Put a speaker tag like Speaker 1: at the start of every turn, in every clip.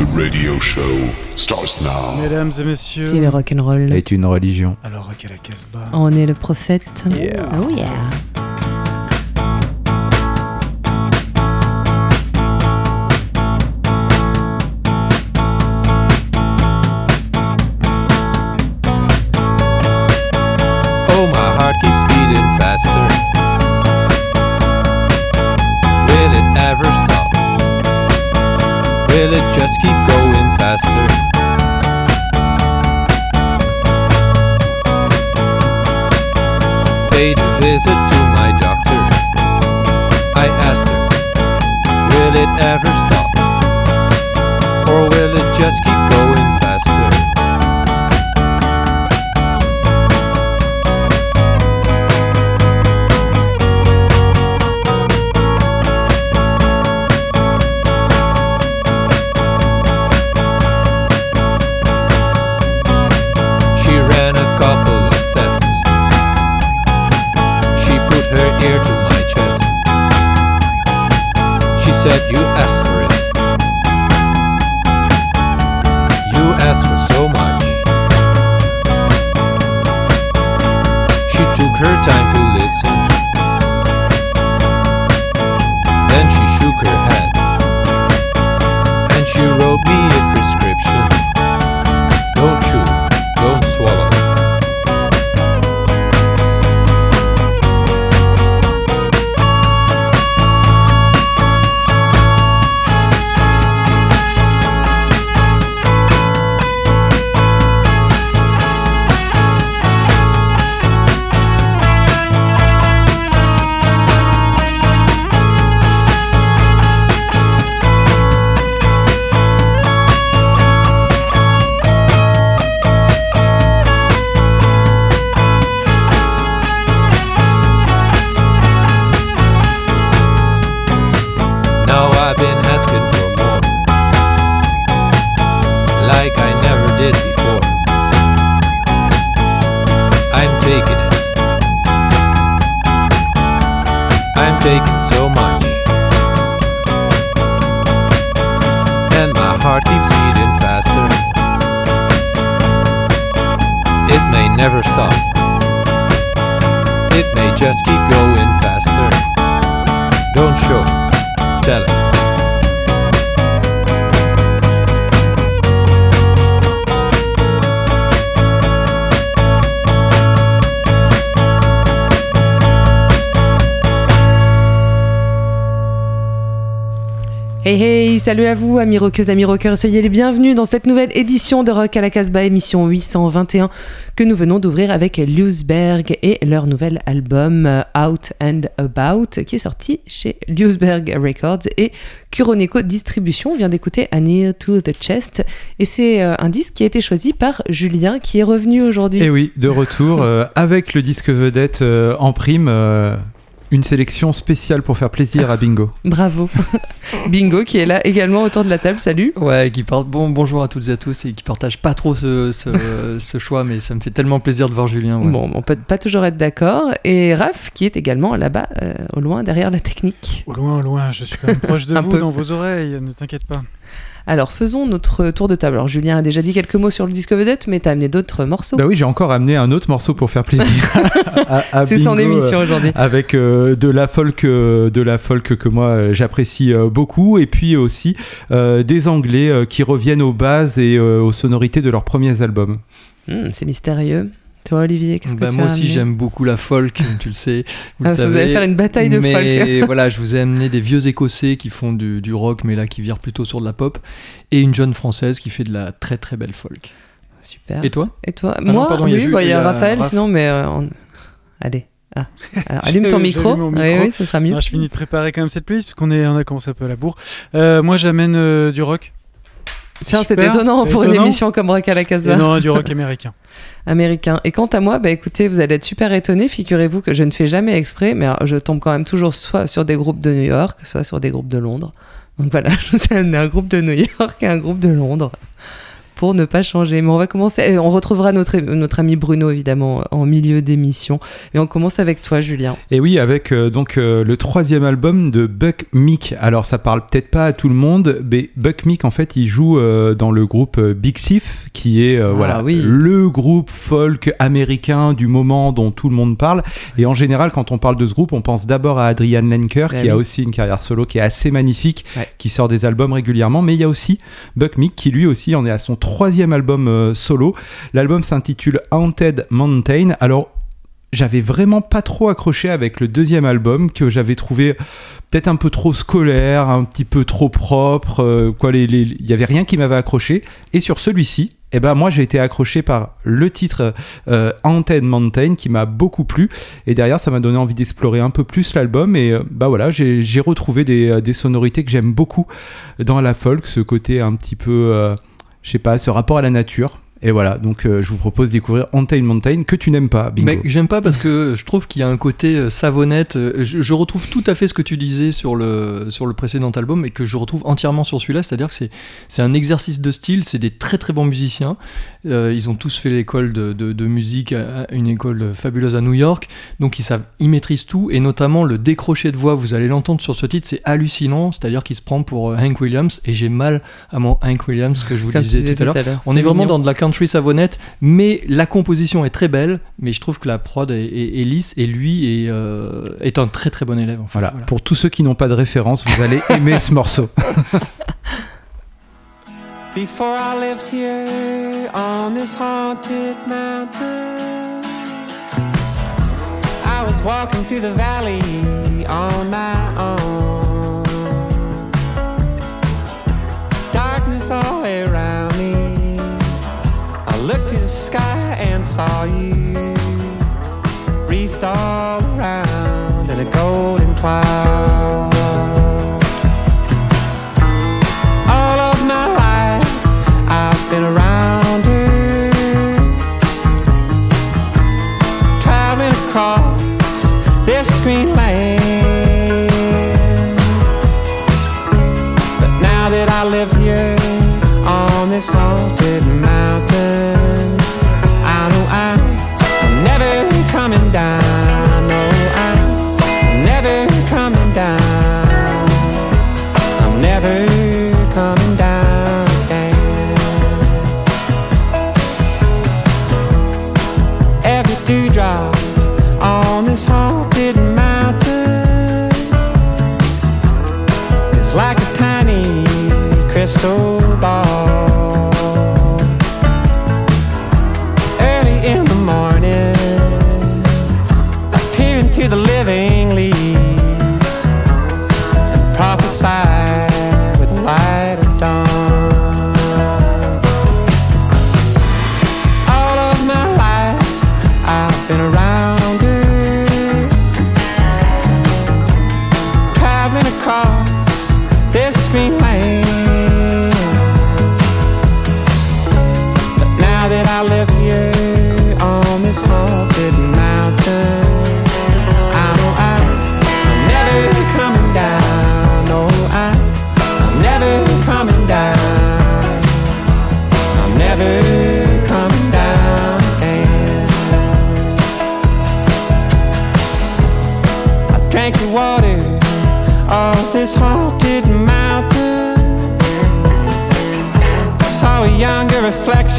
Speaker 1: The radio show starts now.
Speaker 2: Mesdames et messieurs,
Speaker 3: Si le rock'n'roll.
Speaker 4: est une religion.
Speaker 2: alors Rock à la Casbah.
Speaker 3: On est le prophète.
Speaker 4: Yeah.
Speaker 3: Oh yeah. Salut à vous, amis rockeuses, amis rockeurs, soyez les bienvenus dans cette nouvelle édition de Rock à la Casbah, émission 821, que nous venons d'ouvrir avec Liusberg et leur nouvel album euh, Out and About, qui est sorti chez Liusberg Records et Kuroneko Distribution. On vient d'écouter A Near to the Chest, et c'est euh, un disque qui a été choisi par Julien, qui est revenu aujourd'hui.
Speaker 4: Et oui, de retour euh, avec le disque vedette en prime. Une sélection spéciale pour faire plaisir à Bingo.
Speaker 3: Bravo. Bingo qui est là également autour de la table, salut.
Speaker 5: Ouais, qui porte bon bonjour à toutes et à tous et qui partage pas trop ce, ce, ce choix, mais ça me fait tellement plaisir de voir Julien. ouais.
Speaker 3: Bon, on peut pas toujours être d'accord. Et Raph, qui est également là-bas, euh, au loin, derrière la technique.
Speaker 2: Au loin, au loin, je suis quand même proche de
Speaker 3: Un
Speaker 2: vous
Speaker 3: peu.
Speaker 2: dans vos oreilles, ne t'inquiète pas.
Speaker 3: Alors, faisons notre tour de table. Alors, Julien a déjà dit quelques mots sur le disque vedette, mais t'as amené d'autres morceaux.
Speaker 4: Bah oui, j'ai encore amené un autre morceau pour faire plaisir
Speaker 3: C'est son émission
Speaker 4: euh,
Speaker 3: aujourd'hui.
Speaker 4: avec euh, de la folk, euh, de la folk que moi j'apprécie euh, beaucoup, et puis aussi des Anglais qui reviennent aux bases et aux sonorités de leurs premiers albums.
Speaker 3: Hmm, c'est mystérieux. Toi, Olivier, qu'est-ce que
Speaker 5: Bah,
Speaker 3: tu
Speaker 5: moi
Speaker 3: as
Speaker 5: aussi j'aime beaucoup la folk, tu le sais. Vous,
Speaker 3: Ah,
Speaker 5: le
Speaker 3: ça, vous
Speaker 5: savez.
Speaker 3: allez faire une bataille de
Speaker 5: mais
Speaker 3: folk.
Speaker 5: voilà, je vous ai amené des vieux écossais qui font du, du rock, mais là qui virent plutôt sur de la pop, et une jeune française qui fait de la très très belle folk.
Speaker 3: Super.
Speaker 5: Et toi?
Speaker 3: Et toi?
Speaker 5: Non,
Speaker 3: Moi,
Speaker 5: pardon, il y a
Speaker 3: oui, bah, il y a Raphaël,
Speaker 5: Raph.
Speaker 3: sinon, mais. euh, on- Allez. Ah. Alors, allume ton micro. Oui, oui, ce sera mieux.
Speaker 2: Ah, je finis de préparer quand même cette playlist parce qu'on est, on a commencé un peu à la bourre. Euh, moi, j'amène euh, du rock.
Speaker 3: Tiens, c'est étonnant pour une émission comme Rock à la Casbah.
Speaker 2: non, du rock américain.
Speaker 3: américain. Et quant à moi, bah écoutez, vous allez être super étonnés. Figurez-vous que je ne fais jamais exprès, mais je tombe quand même toujours soit sur des groupes de New York, soit sur des groupes de Londres. Donc voilà, je vous ai amené un groupe de New York et un groupe de Londres pour ne pas changer. Mais on va commencer. et On retrouvera notre, notre ami Bruno, évidemment, en milieu d'émission. Mais on commence avec toi, Julien.
Speaker 4: Et oui, avec euh, donc euh, le troisième album de Buck Meek. Alors ça parle peut-être pas à tout le monde, mais Buck Meek en fait il joue euh, dans le groupe euh, Big Thief, qui est euh,
Speaker 3: Ah,
Speaker 4: voilà
Speaker 3: oui.
Speaker 4: le groupe folk américain du moment dont tout le monde parle. Et en général, quand on parle de ce groupe, on pense d'abord à Adrian Lenker,
Speaker 3: Bah
Speaker 4: qui a aussi une carrière solo qui est assez magnifique,
Speaker 3: Ouais.
Speaker 4: qui sort des albums régulièrement. Mais il y a aussi Buck Meek qui lui aussi en est à son troisième album euh, solo. L'album s'intitule Haunted Mountain. Alors j'avais vraiment pas trop accroché avec le deuxième album que j'avais trouvé peut-être un peu trop scolaire, un petit peu trop propre. euh, quoi, il y avait rien qui m'avait accroché. Et sur celui-ci, eh ben moi j'ai été accroché par le titre euh, Haunted Mountain qui m'a beaucoup plu. Et derrière, ça m'a donné envie d'explorer un peu plus l'album. Et bah voilà, j'ai retrouvé des, sonorités que j'aime beaucoup dans la folk, ce côté un petit peu, je sais pas, ce rapport à la nature. Et voilà, donc euh, je vous propose de découvrir Haunted Mountain que tu n'aimes pas, Bingo.
Speaker 5: Mais j'aime pas parce que je trouve qu'il y a un côté euh, savonnette. euh, Je, je retrouve tout à fait ce que tu disais sur le, sur le précédent album et que je retrouve entièrement sur celui-là. C'est-à-dire que c'est, c'est un exercice de style, c'est des très très bons musiciens. Euh, ils ont tous fait l'école de, de- de musique, à- à une école fabuleuse à New York. Donc ils savent, ils maîtrisent tout et notamment le décroché de voix. Vous allez l'entendre sur ce titre, c'est hallucinant. C'est-à-dire qu'il se prend pour Hank Williams et j'ai mal à mon Hank Williams que je vous
Speaker 3: Comme
Speaker 5: disais
Speaker 3: disais
Speaker 5: tout à l'heure. On est vraiment
Speaker 3: mignon.
Speaker 5: dans de la country savonnette, mais la composition est très belle. Mais je trouve que la prod est, est- est lisse et lui est, euh, est un très très bon élève. en fait.
Speaker 4: Voilà.
Speaker 5: Voilà.
Speaker 4: pour tous ceux qui n'ont pas de référence, vous allez aimer ce morceau.
Speaker 6: Before I lived here on this haunted mountain, I was walking through the valley on my own.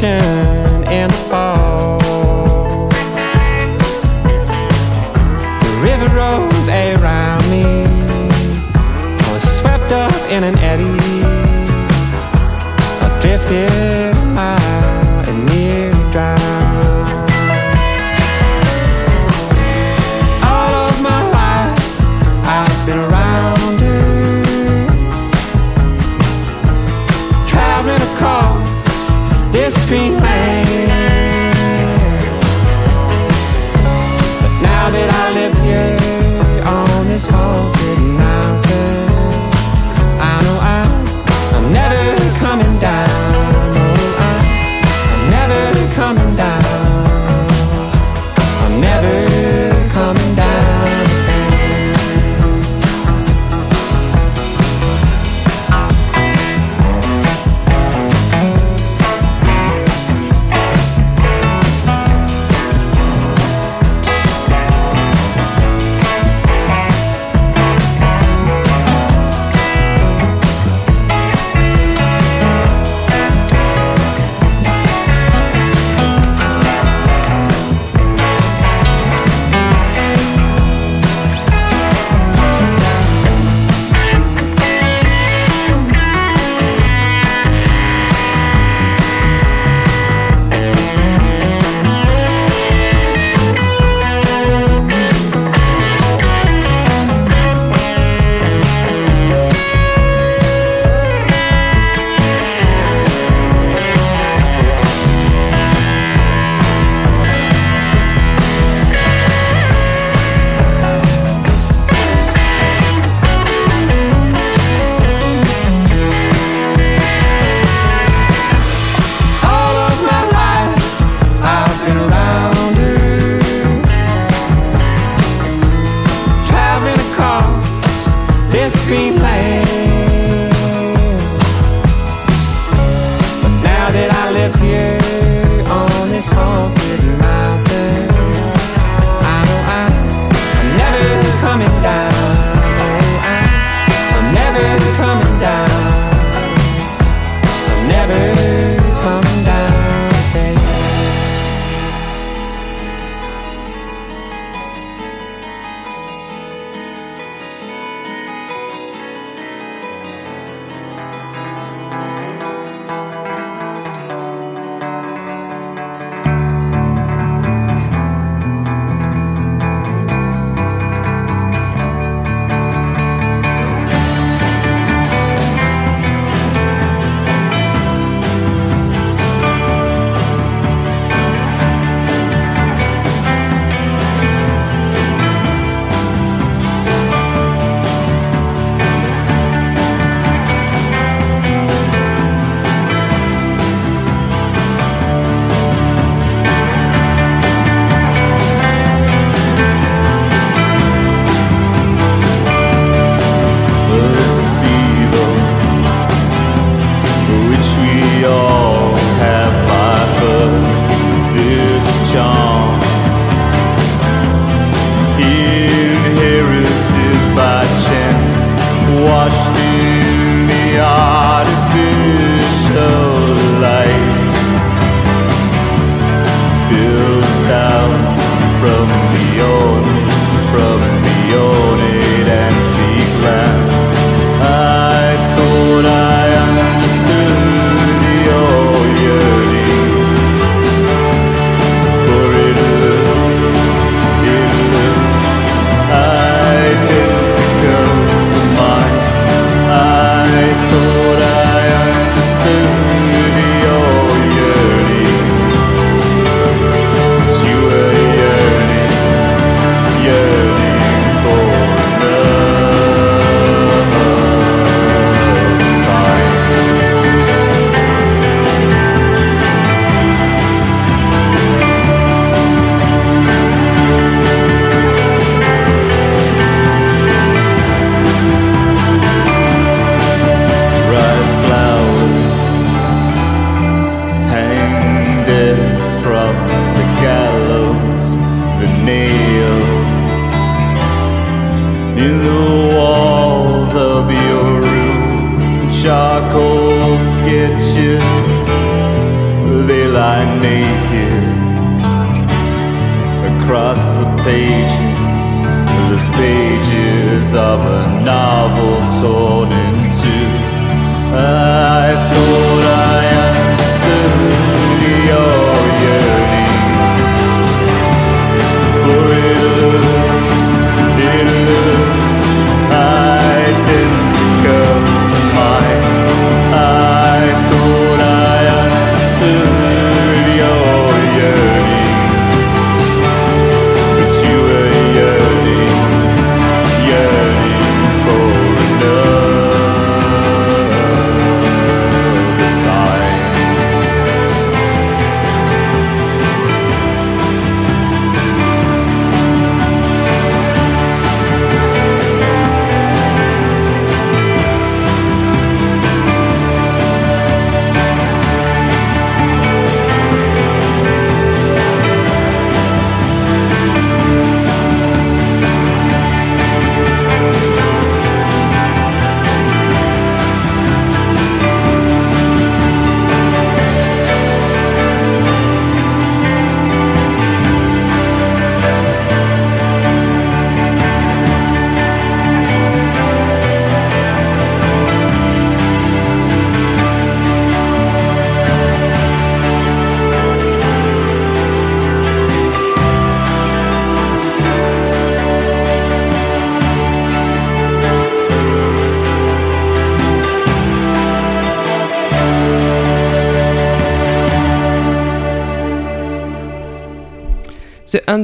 Speaker 6: Reflection in the fall. The river rose around me. I was swept up in an eddy. I drifted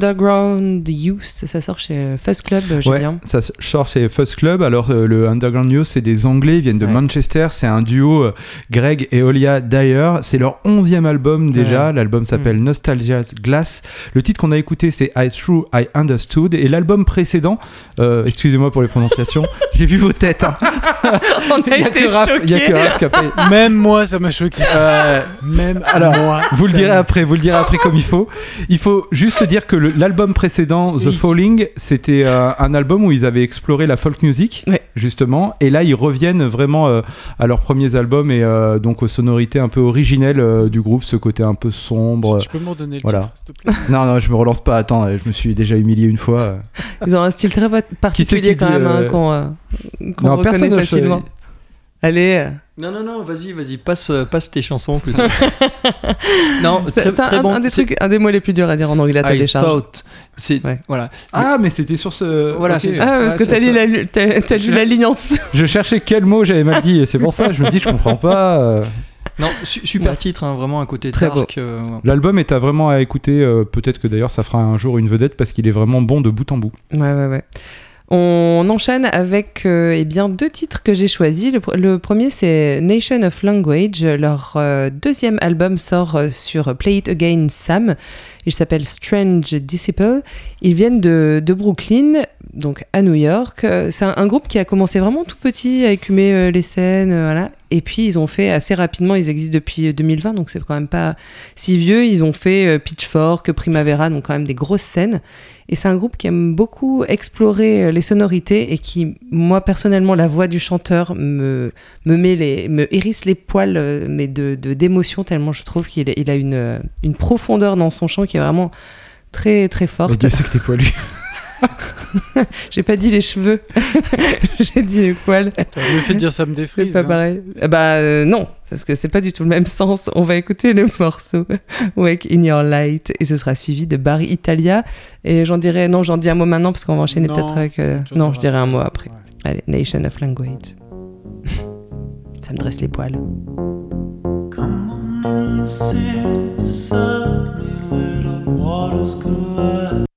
Speaker 3: Underground Youth, ça sort chez euh, Fuzz Club, euh,
Speaker 4: Ouais,
Speaker 3: Julien.
Speaker 4: ça sort chez Fuzz Club. Alors, euh, le Underground News, c'est des Anglais, ils viennent de
Speaker 3: Ouais.
Speaker 4: Manchester. C'est un duo, euh, Greg et Olia Dyer. C'est leur onzième album déjà. L'album s'appelle
Speaker 3: Mm.
Speaker 4: Nostalgia's Glass. Le titre qu'on a écouté, c'est I Through, I Understood. Et l'album précédent, euh, excusez-moi pour les prononciations, j'ai vu vos têtes. hein.
Speaker 3: On a
Speaker 4: a
Speaker 3: été
Speaker 4: que Raph- il y a que
Speaker 3: choqués.
Speaker 4: Raph qui a fait-
Speaker 2: Même moi, ça m'a choqué. Même
Speaker 4: Alors,
Speaker 2: moi.
Speaker 4: Vous le direz après, vous le direz après comme il faut. Il faut juste dire que le- l'album précédent, The
Speaker 2: Oui.
Speaker 4: Falling, c'était euh, un album où ils avaient exploré la folk music,
Speaker 3: Ouais.
Speaker 4: justement. Et là, ils reviennent vraiment euh, à leurs premiers albums et euh, donc aux sonorités un peu originelles euh, du groupe, ce côté un peu sombre.
Speaker 2: Si tu peux me redonner le
Speaker 4: Voilà.
Speaker 2: titre, s'il te plaît.
Speaker 4: Non, non, je me relance pas. Attends, je me suis déjà humilié une fois.
Speaker 3: Ils ont un style très pa- particulier
Speaker 4: qui
Speaker 3: quand
Speaker 4: dit,
Speaker 3: même, hein, qu'on euh,
Speaker 4: Non,
Speaker 3: reconnaît facilement. Allez, euh,
Speaker 5: Non, non, non, vas-y, vas-y, passe, euh, passe tes chansons plutôt. non,
Speaker 3: c'est
Speaker 5: très,
Speaker 3: un,
Speaker 5: bon.
Speaker 3: un des trucs, un des mots les plus durs à dire en anglais, t'as
Speaker 5: I
Speaker 3: des
Speaker 5: thought. C'est
Speaker 3: Ouais.
Speaker 5: voilà.
Speaker 4: Ah, mais c'était sur ce.
Speaker 5: Voilà,
Speaker 4: ok.
Speaker 5: c'est.
Speaker 3: Ah, parce que t'as lu, la, t'as, t'as lu la ligne en dessous.
Speaker 4: Je cherchais quel mot j'avais mal dit et c'est pour ça que je me dis je comprends pas. euh.
Speaker 5: Non, su- super
Speaker 3: Ouais.
Speaker 5: titre, hein, vraiment un côté
Speaker 3: Très
Speaker 5: dark. euh, ouais.
Speaker 4: L'album est à vraiment à écouter. euh, Peut-être que d'ailleurs ça fera un jour une vedette parce qu'il est vraiment bon de bout en bout.
Speaker 3: Ouais, ouais, ouais. On enchaîne avec euh, eh deux titres que j'ai choisis. Le, pr- le premier, c'est Nation of Language. Leur euh, deuxième album sort euh, sur Play It Again Sam. Il s'appelle Strange Disciple. Ils viennent de Brooklyn, donc à New York. Euh, C'est un, un groupe qui a commencé vraiment tout petit à écumer euh, les scènes. euh, voilà. Et puis, ils ont fait assez rapidement, ils existent depuis 2020, donc c'est quand même pas si vieux. Ils ont fait Pitchfork, Primavera, donc quand même des grosses scènes. Et c'est un groupe qui aime beaucoup explorer les sonorités et qui, moi personnellement, la voix du chanteur me, me, met les, me hérisse les poils, mais de d'émotion, tellement je trouve qu'il il a une, une profondeur dans son chant qui est vraiment très très
Speaker 4: Et
Speaker 3: forte.
Speaker 4: Dieu sait que t'es poilu.
Speaker 3: J'ai pas dit les cheveux, j'ai dit les poils.
Speaker 2: T'as mieux fait de dire ça me
Speaker 3: C'est
Speaker 2: défrise.
Speaker 3: pas
Speaker 2: hein.
Speaker 3: pareil. Eh Bah euh, non, parce que c'est pas du tout le même sens. On va écouter le morceau Wake in Your Light et ce sera suivi de Barry Italia. Et j'en dirai, non, j'en dis un mot maintenant parce qu'on va enchaîner peut-être avec. euh, non, je dirai un mot après.
Speaker 2: Ouais.
Speaker 3: Allez, Nation of Language. Ça me dresse les poils.
Speaker 7: Come on and sit beside me, little waters collide.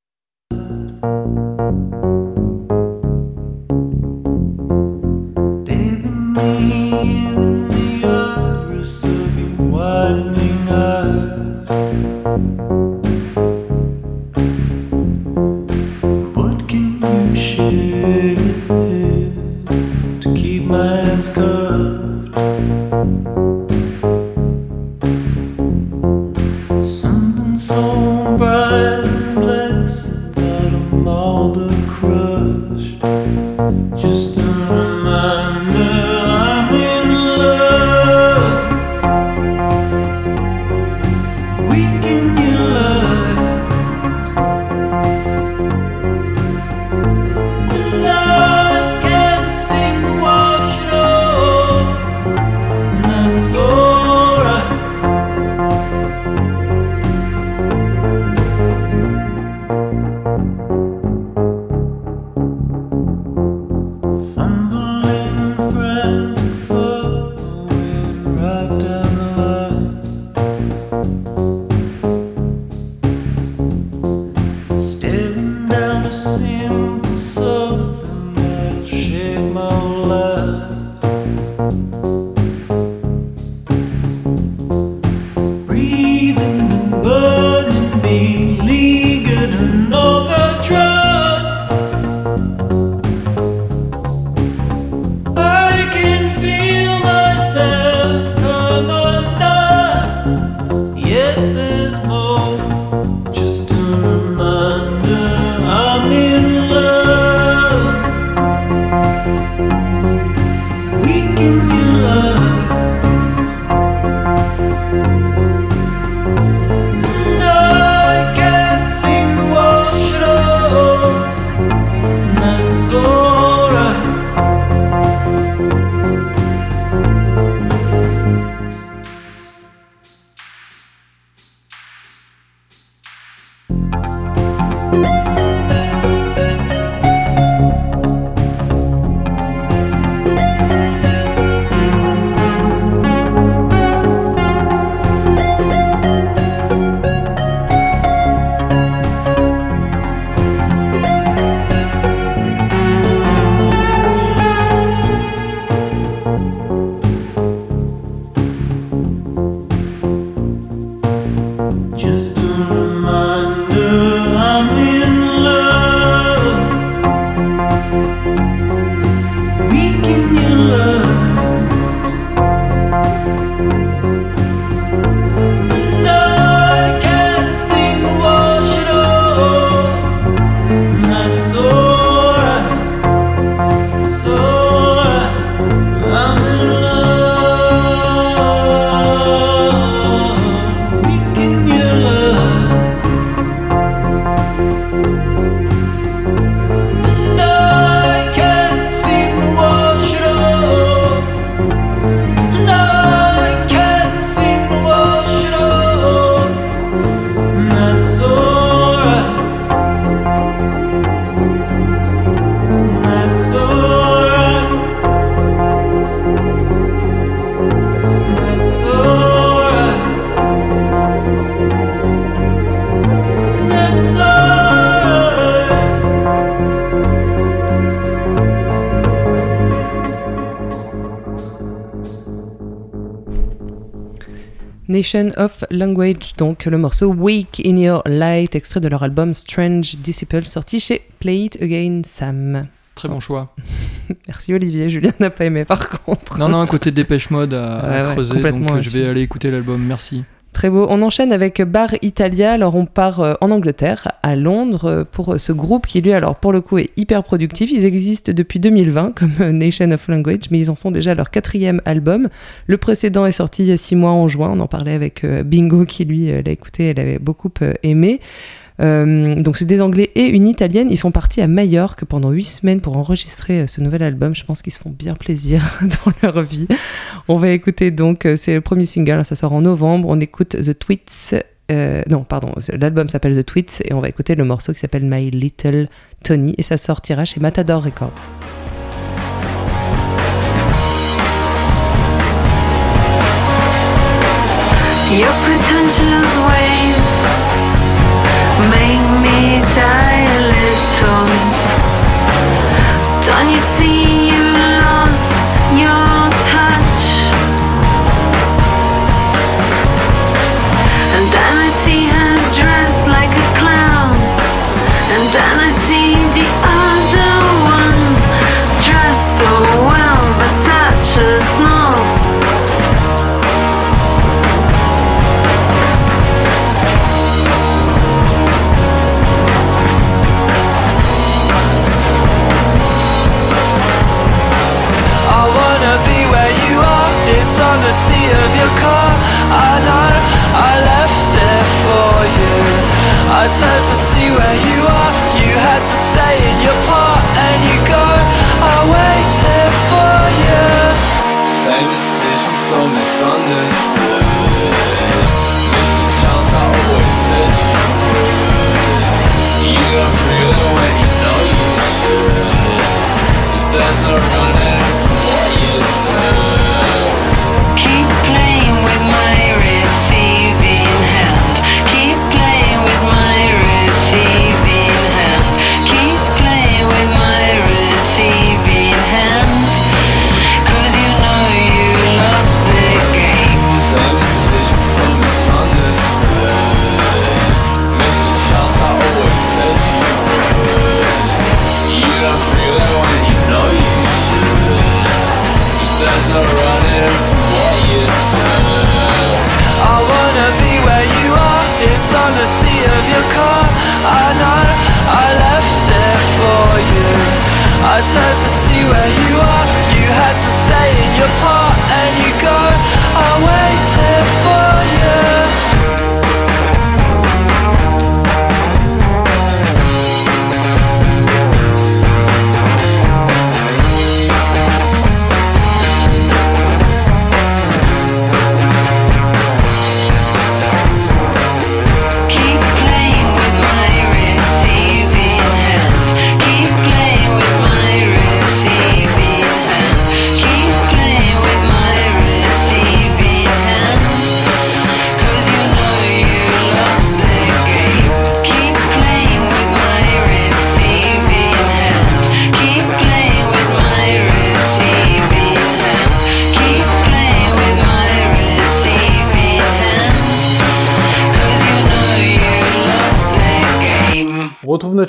Speaker 7: Of
Speaker 3: Language, donc le morceau Weak in Your Light, extrait de leur album Strange Disciple, sorti chez Play It Again Sam.
Speaker 5: Très bon choix.
Speaker 3: Merci Olivier, Julien n'a pas aimé par contre.
Speaker 5: Non, non, un côté dépêche mode à, à
Speaker 3: Ouais, ouais,
Speaker 5: creuser,
Speaker 3: complètement,
Speaker 5: donc euh,
Speaker 3: ouais,
Speaker 5: je vais aller écouter l'album. Merci.
Speaker 3: Très. On enchaîne avec Bar Italia. Alors, on part euh, en Angleterre, à Londres, euh, pour euh, ce groupe qui, lui, alors, pour le coup, est hyper productif. Ils existent depuis 2020 comme Nation of Language, mais ils en sont déjà leur quatrième album. Le précédent est sorti il y a six mois en juin. On en parlait avec Bingo qui, lui, l'a écouté. Elle avait beaucoup aimé. Euh, donc c'est des Anglais et une Italienne. Ils sont partis à Majorque pendant huit semaines pour enregistrer euh, ce nouvel album. Je pense qu'ils se font bien plaisir dans leur vie. On va écouter donc, euh, c'est le premier single, ça sort en novembre. On écoute The Tweets. non, pardon, l'album s'appelle The Tweets et on va écouter le morceau qui s'appelle My Little Tony et ça sortira chez Matador Records.
Speaker 8: Die a little. Don't you see I
Speaker 7: turned to see where you are. You had to stay in your part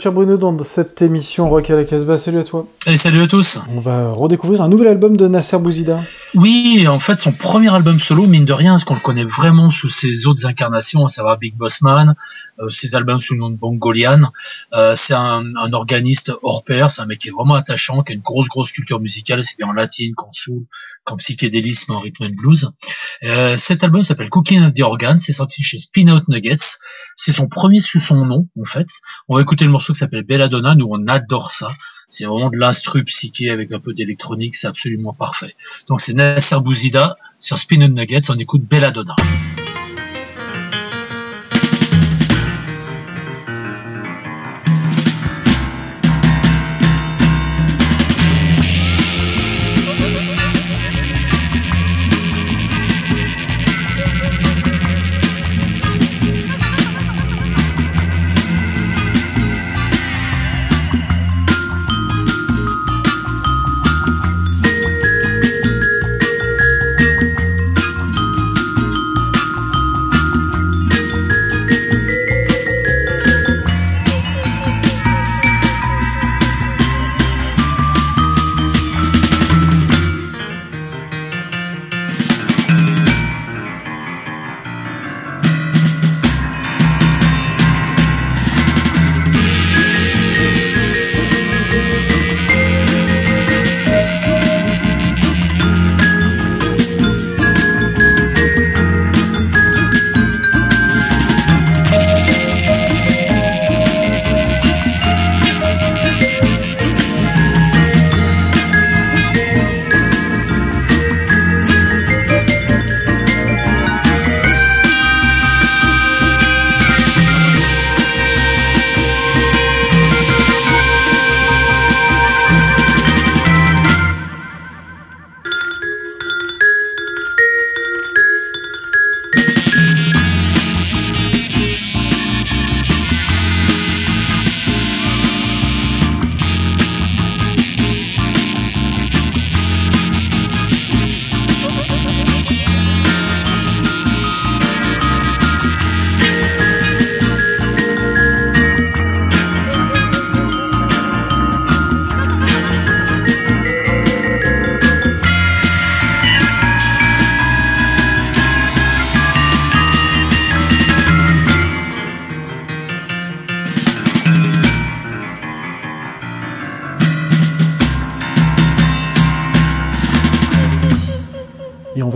Speaker 2: Cher Bruno dans cette émission Rock à la Casbah. Salut à toi.
Speaker 9: Et salut à tous.
Speaker 2: On va redécouvrir un nouvel album de Nasser Bouzida.
Speaker 9: Oui, en fait, son premier album solo, mine de rien, ce qu'on le connaît vraiment sous ses autres incarnations, à savoir Big Boss Man, euh, ses albums sous le nom de Bongolian. Euh, c'est un, un organiste hors pair, c'est un mec qui est vraiment attachant, qui a une grosse, grosse culture musicale, c'est bien en latine, qu'en soul, qu'en psychédélisme, en rhythm and blues. Euh, cet album s'appelle Cooking of the Organ, c'est sorti chez Spin Out Nuggets. C'est son premier sous son nom, en fait. On va écouter le morceau qui s'appelle Belladonna, nous on adore ça. C'est vraiment de l'instru psyché avec un peu d'électronique, c'est absolument parfait. Donc c'est Nasser Bouzida sur Spin Out Nuggets, on écoute Belladonna.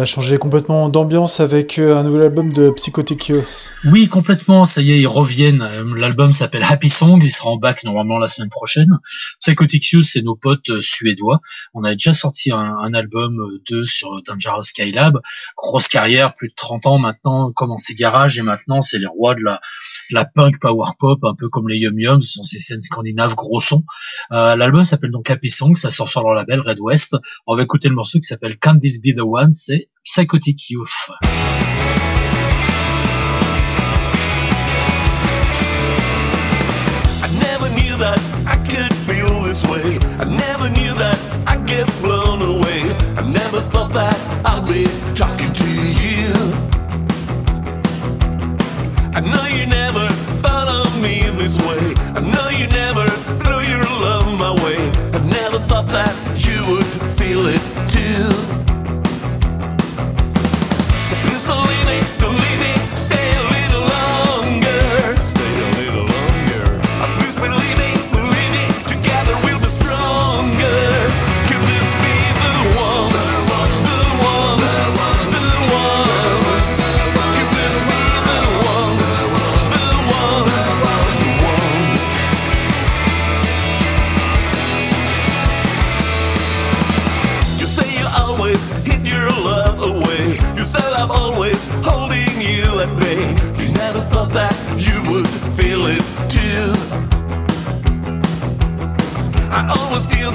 Speaker 2: Changer complètement d'ambiance avec euh, un nouvel album de Psychotic.
Speaker 9: Oui, complètement. Ça y est, ils reviennent. Euh, L'album s'appelle Happy Songs. Il sera en bac normalement la semaine prochaine. Psychotic c'est nos potes euh, suédois. On a déjà sorti un, album d'eux sur Dangerous Skylab. Grosse carrière, plus de 30 ans maintenant, commencé garage et maintenant c'est les rois de la, la punk power pop, un peu comme les Yum Yum. Ce sont ces scènes scandinaves gros sons. L'album s'appelle donc Happy Songs. Ça sort sur leur label Red West. On va écouter le morceau qui s'appelle Can This Be the One. C'est Psychotic Youth.
Speaker 10: I never knew that I could feel this way.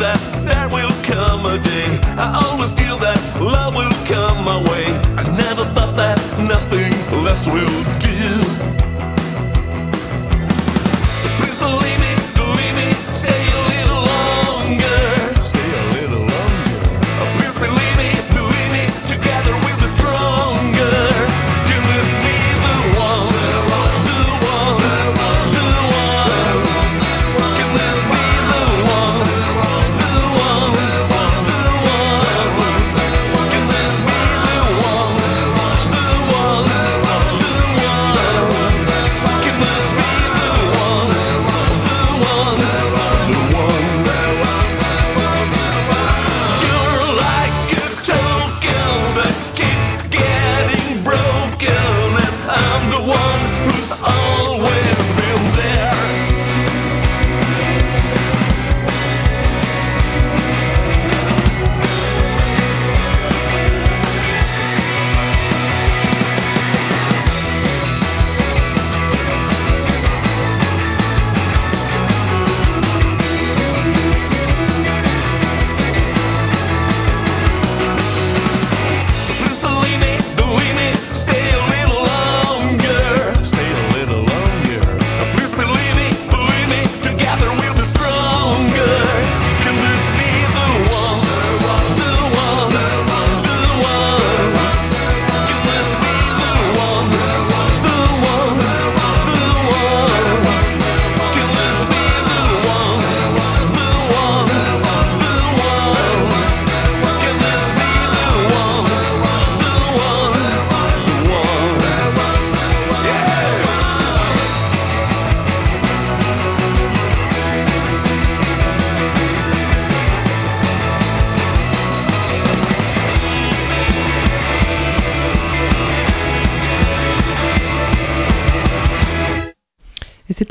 Speaker 10: That there will come a day. I always feel that love will come my way. I never thought that nothing less will do.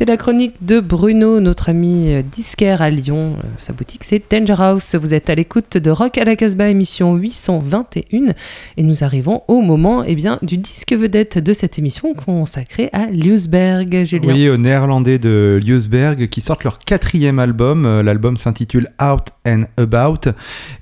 Speaker 11: C'était la chronique de Bruno, notre ami euh, disquaire à Lyon. Euh, Sa boutique, c'est Danger House. Vous êtes à l'écoute de Rock à la Casbah, émission 821. Et nous arrivons au moment eh bien, du disque vedette de cette émission consacrée à Liusberg, Julien.
Speaker 4: Oui, aux néerlandais de Liusberg qui sortent leur quatrième album. Euh, L'album s'intitule Out and About.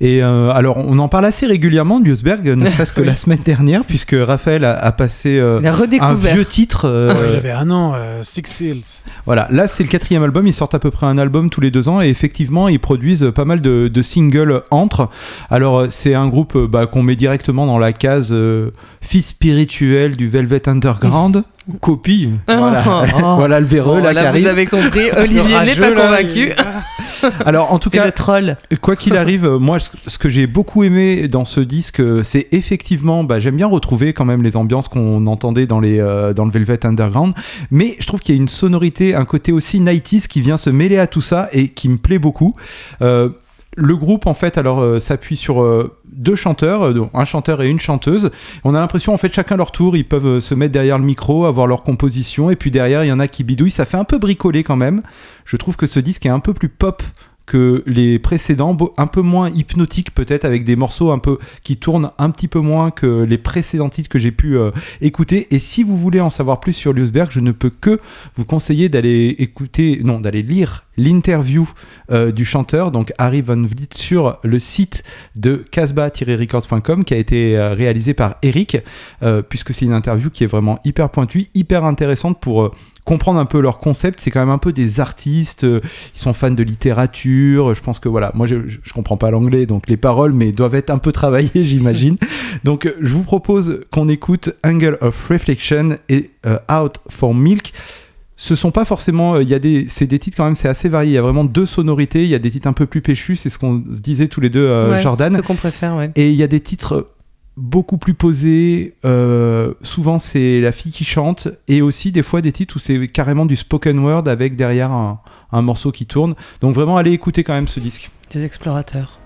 Speaker 4: Et euh, alors, on en parle assez régulièrement de Liusberg, ne serait-ce que
Speaker 11: Oui.
Speaker 4: la semaine dernière, puisque Raphaël a, a passé euh,
Speaker 11: a
Speaker 4: un vieux titre. euh,
Speaker 2: Ah, il avait un an, euh, Six Seals.
Speaker 4: Voilà, là c'est le quatrième album, ils sortent à peu près un album tous les deux ans et effectivement ils produisent pas mal de, de singles entre. Alors euh, c'est un groupe euh, bah, qu'on met directement dans la case euh, fils spirituel du Velvet Underground.
Speaker 5: Copie.
Speaker 4: Voilà,
Speaker 11: Oh.
Speaker 4: voilà le véreux
Speaker 11: Bon,
Speaker 4: là, qui
Speaker 11: là, vous
Speaker 4: arrive.
Speaker 11: avez compris, Olivier n'est pas
Speaker 2: là,
Speaker 11: convaincu.
Speaker 4: Alors en tout cas,
Speaker 11: le troll.
Speaker 4: Quoi qu'il arrive, euh, moi, ce que j'ai beaucoup aimé dans ce disque, euh, c'est effectivement, bah, j'aime bien retrouver quand même les ambiances qu'on entendait dans, les, euh, dans le Velvet Underground, mais je trouve qu'il y a une sonorité, un côté aussi 90s qui vient se mêler à tout ça et qui me plaît beaucoup. Euh, le groupe, en fait, alors euh, s'appuie sur euh, deux chanteurs, euh, un chanteur et une chanteuse. On a l'impression, en fait, chacun leur tour, ils peuvent se mettre derrière le micro, avoir leur composition, et puis derrière, il y en a qui bidouillent. Ça fait un peu bricolé quand même. Je trouve que ce disque est un peu plus pop que les précédents, un peu moins hypnotique peut-être, avec des morceaux un peu qui tournent un petit peu moins que les précédents titres que j'ai pu euh, écouter. Et si vous voulez en savoir plus sur Liusberg, je ne peux que vous conseiller d'aller écouter, non, d'aller lire l'interview euh, du chanteur, donc Harry Van Vliet, sur le site de casbah-records.com qui a été euh, réalisé par Eric, puisque c'est une interview qui est vraiment hyper pointue, hyper intéressante pour comprendre un peu leur concept. C'est quand même un peu des artistes, euh, ils sont fans de littérature. Je pense que voilà, moi je, je, comprends pas l'anglais, donc les paroles, mais doivent être un peu travaillées, j'imagine. donc euh, je vous propose qu'on écoute Angle of Reflection et euh, Out for Milk. Ce sont pas forcément, euh, il y a des, c'est des titres quand même, c'est assez varié. Il y a vraiment deux sonorités. Il y a des titres un peu plus péchus, c'est ce qu'on se disait tous les deux, euh,
Speaker 11: Ouais,
Speaker 4: Jordan.
Speaker 11: Ce qu'on préfère, ouais.
Speaker 4: Et il y a des titres beaucoup plus posés. euh, souvent, c'est la fille qui chante. Et aussi, des fois, des titres où c'est carrément du spoken word avec derrière un, un morceau qui tourne. Donc, vraiment, allez écouter quand même ce disque.
Speaker 11: Des explorateurs.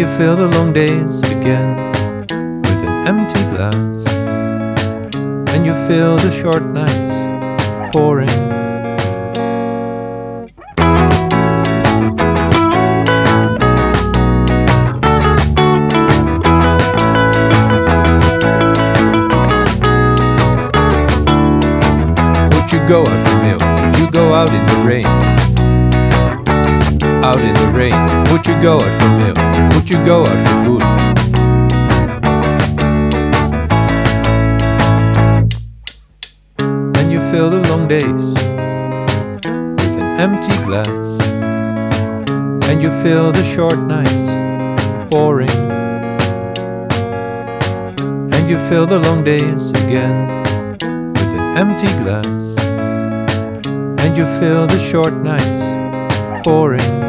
Speaker 12: You
Speaker 13: fill the long days again with an empty glass. And you fill the short nights pouring. Go out for milk? You go out in the rain? Out in the rain. Would you go out for milk? You go out for food? And you fill the long days with an empty glass. And you fill the short nights boring. And you fill the long days again with an empty glass. And you fill the short nights boring.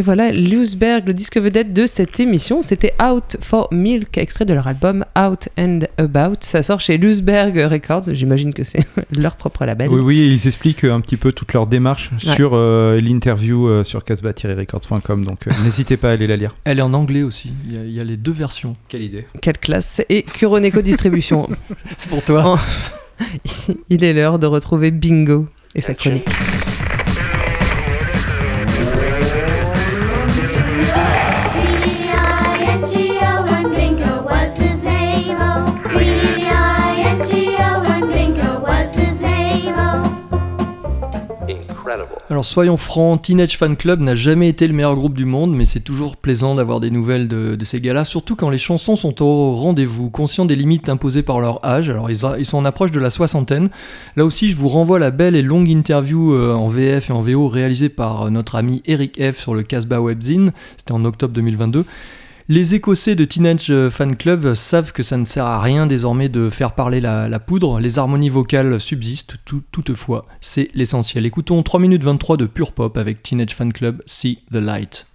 Speaker 3: Et voilà, Lewisberg, le disque vedette de cette émission, c'était Out for Milk, extrait de leur album Out and About. Ça sort chez Lewisberg Records, j'imagine que c'est leur propre label.
Speaker 4: Oui, oui, ils expliquent un petit peu toute leur démarche
Speaker 3: Ouais.
Speaker 4: sur euh, l'interview euh, sur casbah-records.com, donc euh, n'hésitez pas à aller la lire.
Speaker 5: Elle est en anglais aussi. Il y a, il y a les deux versions.
Speaker 4: Quelle idée.
Speaker 3: Quelle classe Et Kuroneko Distribution.
Speaker 5: C'est pour toi.
Speaker 3: En- Il est l'heure de retrouver Bingo et sa chronique.
Speaker 5: Alors soyons francs, Teenage Fan Club n'a jamais été le meilleur groupe du monde, mais c'est toujours plaisant d'avoir des nouvelles de, ces gars-là, surtout quand les chansons sont au rendez-vous, conscients des limites imposées par leur âge. Alors ils, sont en approche de la soixantaine. Là aussi, je vous renvoie la belle et longue interview euh, en VF et en VO réalisée par euh, notre ami Eric F sur le Casbah Webzine. C'était en octobre 2022. Les Écossais de Teenage Fan Club savent que ça ne sert à rien désormais de faire parler la, poudre, les harmonies vocales subsistent, tout- toutefois, c'est l'essentiel. Écoutons 3 minutes 23 de pure pop avec Teenage Fan Club, See the Light.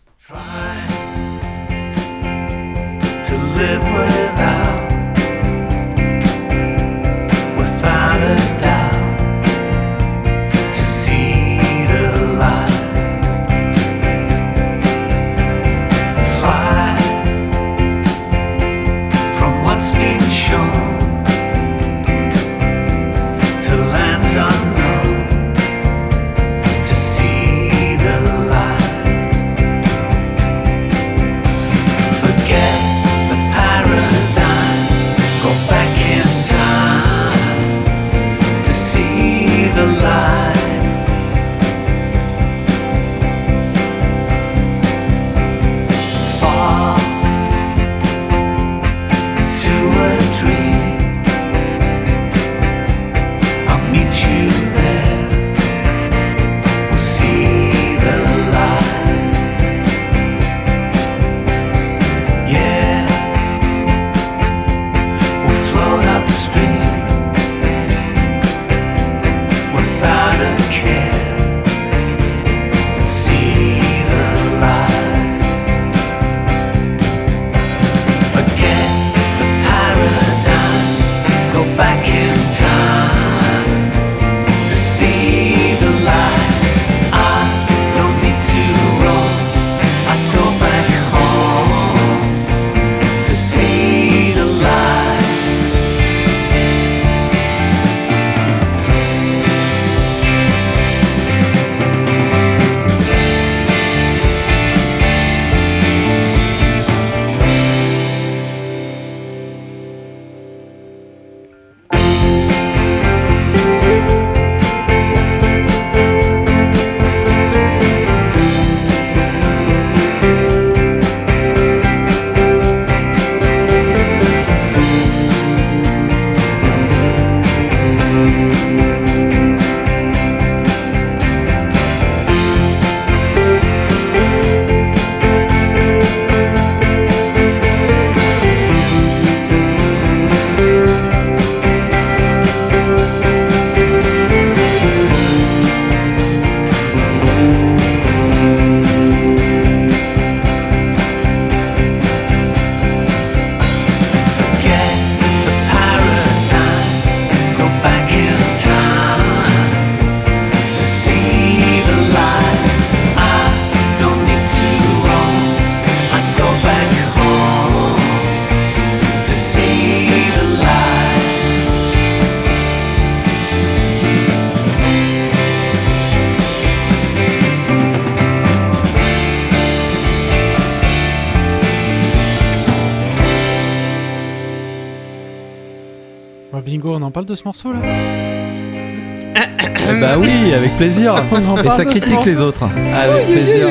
Speaker 2: De ce morceau là
Speaker 5: Eh bah oui, avec plaisir.
Speaker 4: Et ça critique les autres.
Speaker 5: Avec plaisir.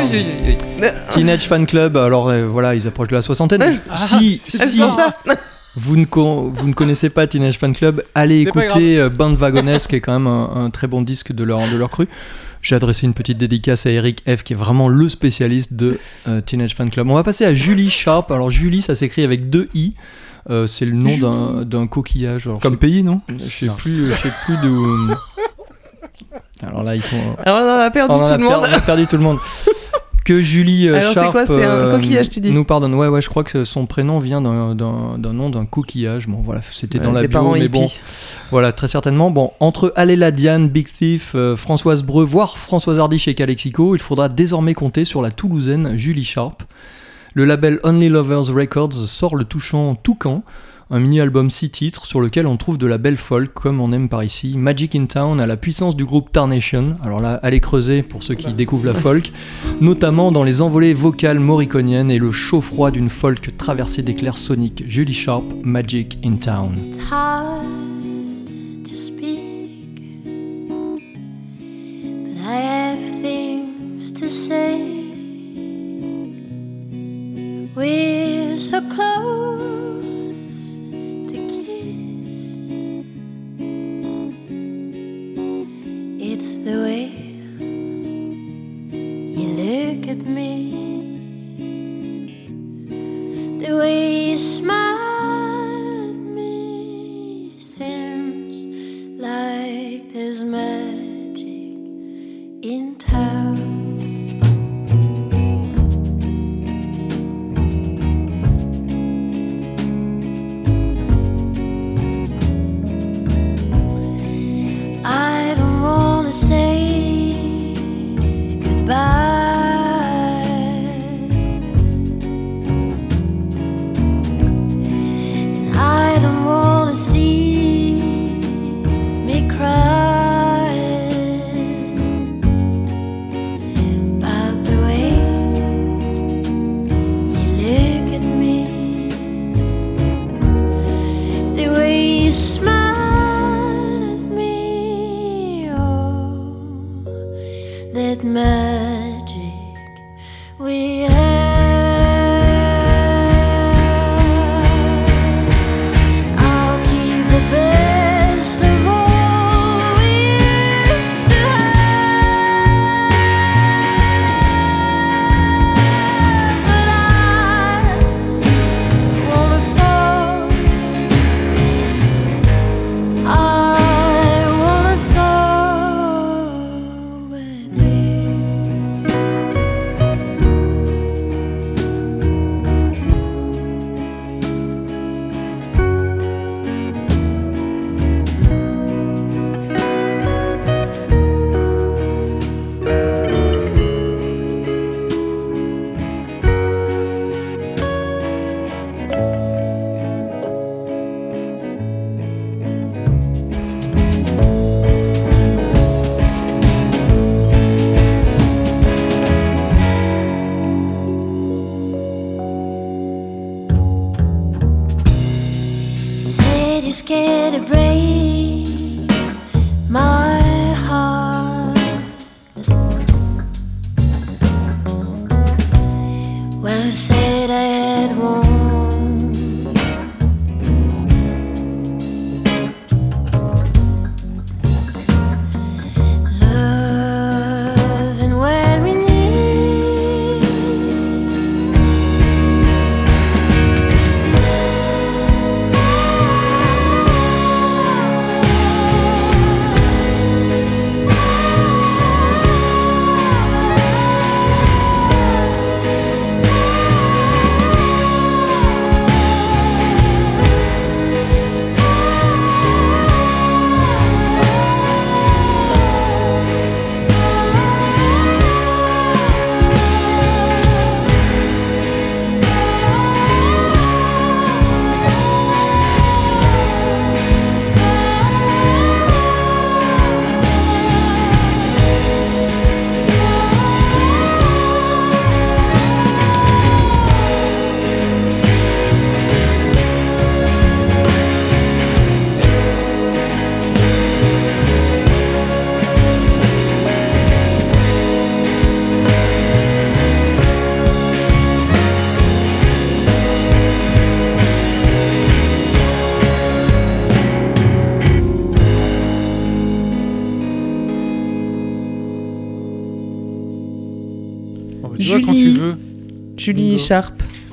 Speaker 5: Teenage Fan Club, alors euh, voilà, ils approchent de la soixantaine. si
Speaker 3: C'est
Speaker 5: si
Speaker 3: ça.
Speaker 5: vous, ne con- vous ne connaissez pas Teenage Fan Club, allez
Speaker 2: C'est pas
Speaker 5: écouter euh, Band Wagoness, qui est quand même un, un très bon disque de leur, de leur cru. J'ai adressé une petite dédicace à Eric F, qui est vraiment le spécialiste de euh, Teenage Fan Club. On va passer à Julie Sharp. Alors Julie, ça s'écrit avec deux i. Euh, c'est le nom d'un- d'un coquillage. Alors,
Speaker 4: Comme pays, non
Speaker 5: je sais plus, je sais plus de. Alors là, ils sont.
Speaker 3: Alors on en a perdu
Speaker 5: On
Speaker 3: tout
Speaker 5: a
Speaker 3: le
Speaker 5: per-
Speaker 3: monde.
Speaker 5: on a perdu tout le monde. Que Julie euh,
Speaker 3: Alors, c'est
Speaker 5: Sharp
Speaker 3: quoi C'est un coquillage, tu dis
Speaker 5: nous pardonne. Ouais, ouais, je crois que son prénom vient d'un- d'un d'un nom d'un coquillage. Bon, voilà, c'était dans la bio,
Speaker 3: parents
Speaker 5: mais bon, voilà, très certainement. Bon, entre Aléla Diane, Big Thief, euh, Françoise Breu, voire Françoise Hardy chez Calexico, il faudra désormais compter sur la Toulousaine Julie Sharp. Le label Only Lovers Records sort le touchant Toucan, un mini-album 6 titres sur lequel on trouve de la belle folk comme on aime par ici. Magic in Town à la puissance du groupe Tarnation. Alors là, allez creuser pour ceux qui découvrent la folk, notamment dans les envolées vocales moriconiennes et le chaud-froid d'une folk traversée d'éclairs soniques. Julie Sharp, Magic in Town.
Speaker 14: We're so close to kiss. It's the way you look at me, the way you smile at me seems like there's magic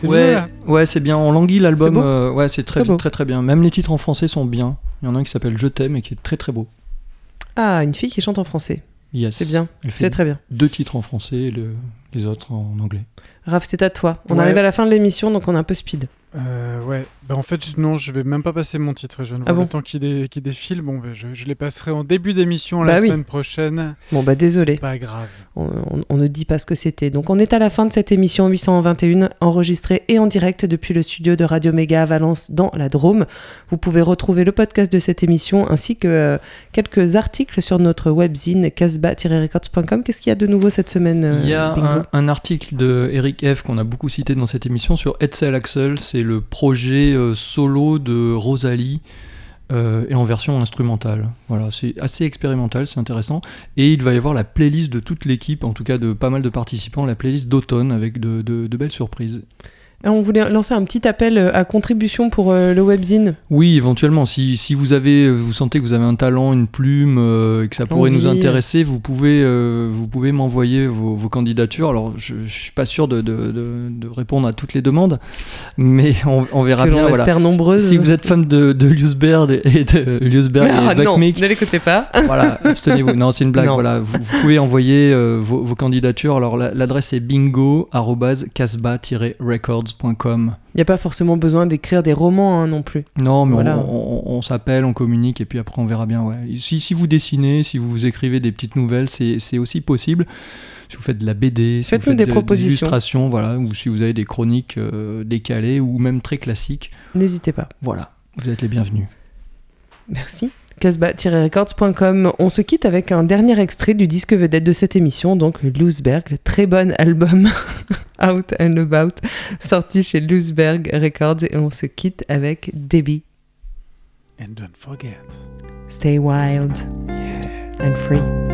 Speaker 2: C'est
Speaker 5: ouais,
Speaker 2: mieux, là.
Speaker 5: ouais, c'est bien. En languille, l'album, euh, ouais, c'est très,
Speaker 3: Très
Speaker 5: très très bien. Même les titres en français sont bien. Il y en a un qui s'appelle Je t'aime et qui est très très beau.
Speaker 3: Ah, une fille qui chante en français.
Speaker 5: Yes.
Speaker 3: C'est bien.
Speaker 5: Elle fait
Speaker 3: C'est très bien.
Speaker 5: Deux titres en français et le- les autres en anglais.
Speaker 3: Raph, c'est à toi. On
Speaker 2: Ouais.
Speaker 3: arrive à la fin de l'émission, donc on est un peu speed.
Speaker 2: Euh, ouais, bah en fait, non, je vais même pas passer mon titre. Je de
Speaker 3: Ah
Speaker 2: voir
Speaker 3: bon
Speaker 2: le temps qui, dé- qui défile. Bon, bah, je, je les passerai en début d'émission
Speaker 3: Bah
Speaker 2: la
Speaker 3: oui.
Speaker 2: semaine prochaine.
Speaker 3: Bon, bah désolé.
Speaker 2: Pas grave.
Speaker 3: On, on- on ne dit pas ce que c'était. Donc on est à la fin de cette émission 821, enregistrée et en direct depuis le studio de Radio Méga à Valence dans la Drôme. Vous pouvez retrouver le podcast de cette émission ainsi que euh, quelques articles sur notre webzine casba-records.com. Qu'est-ce qu'il y a de nouveau cette semaine euh,
Speaker 5: Il y a un article de Eric F qu'on a beaucoup cité dans cette émission sur Edsel Axel, c'est le projet euh, solo de Rosalie euh, et en version instrumentale. Voilà, c'est assez expérimental, c'est intéressant. Et il va y avoir la playlist de toute l'équipe, en tout cas de pas mal de participants, la playlist d'automne avec de, belles surprises.
Speaker 3: On voulait lancer un petit appel euh, à contribution pour euh, le webzine.
Speaker 5: Oui, éventuellement, si, si vous avez, vous sentez que vous avez un talent, une plume, euh, et que ça pourrait nous intéresser, vous pouvez, euh, vous pouvez m'envoyer vos, vos candidatures. Alors, je, je suis pas sûr de, de- de- de répondre à toutes les demandes, mais on, on verra
Speaker 3: Que
Speaker 5: bien. voilà.
Speaker 3: espère nombreuses.
Speaker 5: Si vous êtes fan de, de Liusberg et de Liusberg
Speaker 3: Ah,
Speaker 5: et
Speaker 3: non, ne l'écoutez pas.
Speaker 5: voilà, abstenez-vous. Non, c'est une blague.
Speaker 3: Non.
Speaker 5: Voilà, vous, vous pouvez envoyer euh, vos, vos candidatures. Alors, la- l'adresse est
Speaker 3: Il n'y a pas forcément besoin d'écrire des romans hein, non plus.
Speaker 5: Non, mais
Speaker 3: Voilà.
Speaker 5: on, on- on s'appelle, on communique, et puis après on verra bien. Ouais. Si, si vous dessinez, si vous écrivez des petites nouvelles, c'est aussi possible. Si vous faites de la BD, si vous
Speaker 3: Faites-nous
Speaker 5: faites
Speaker 3: des
Speaker 5: de-
Speaker 3: propositions.
Speaker 5: illustrations, voilà, ou si vous avez des chroniques euh, décalées ou même très classiques,
Speaker 3: N'hésitez pas.
Speaker 5: voilà, vous êtes les bienvenus.
Speaker 3: Merci. Casbah-records.com. On se quitte avec un dernier extrait du disque vedette de cette émission, donc Loosberg, le très bon album Out and About, sorti chez Loosberg Records. Et on se quitte avec Debbie.
Speaker 2: And don't forget.
Speaker 3: Stay wild and free.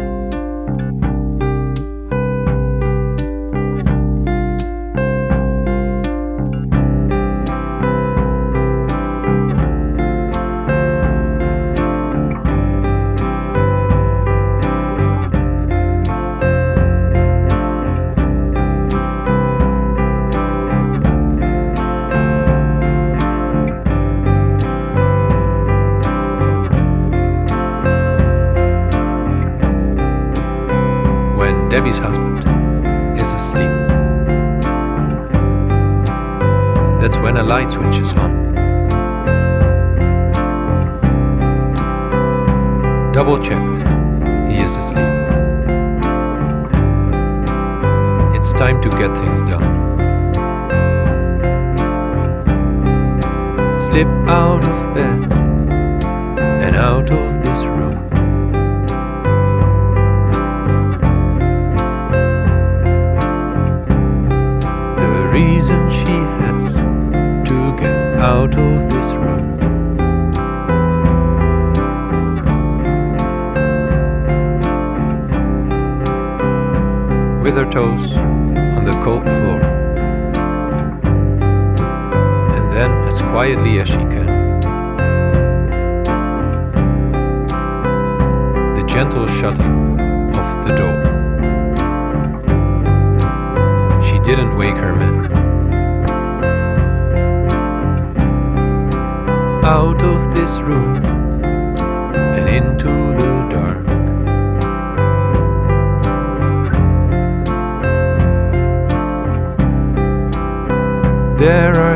Speaker 13: Debbie's husband is asleep. That's when a light switch is on. Double checked, he is asleep. It's time to get things done. Slip out of out of this room. With her toes on the cold floor. And then, as quietly as she can, the gentle shutting There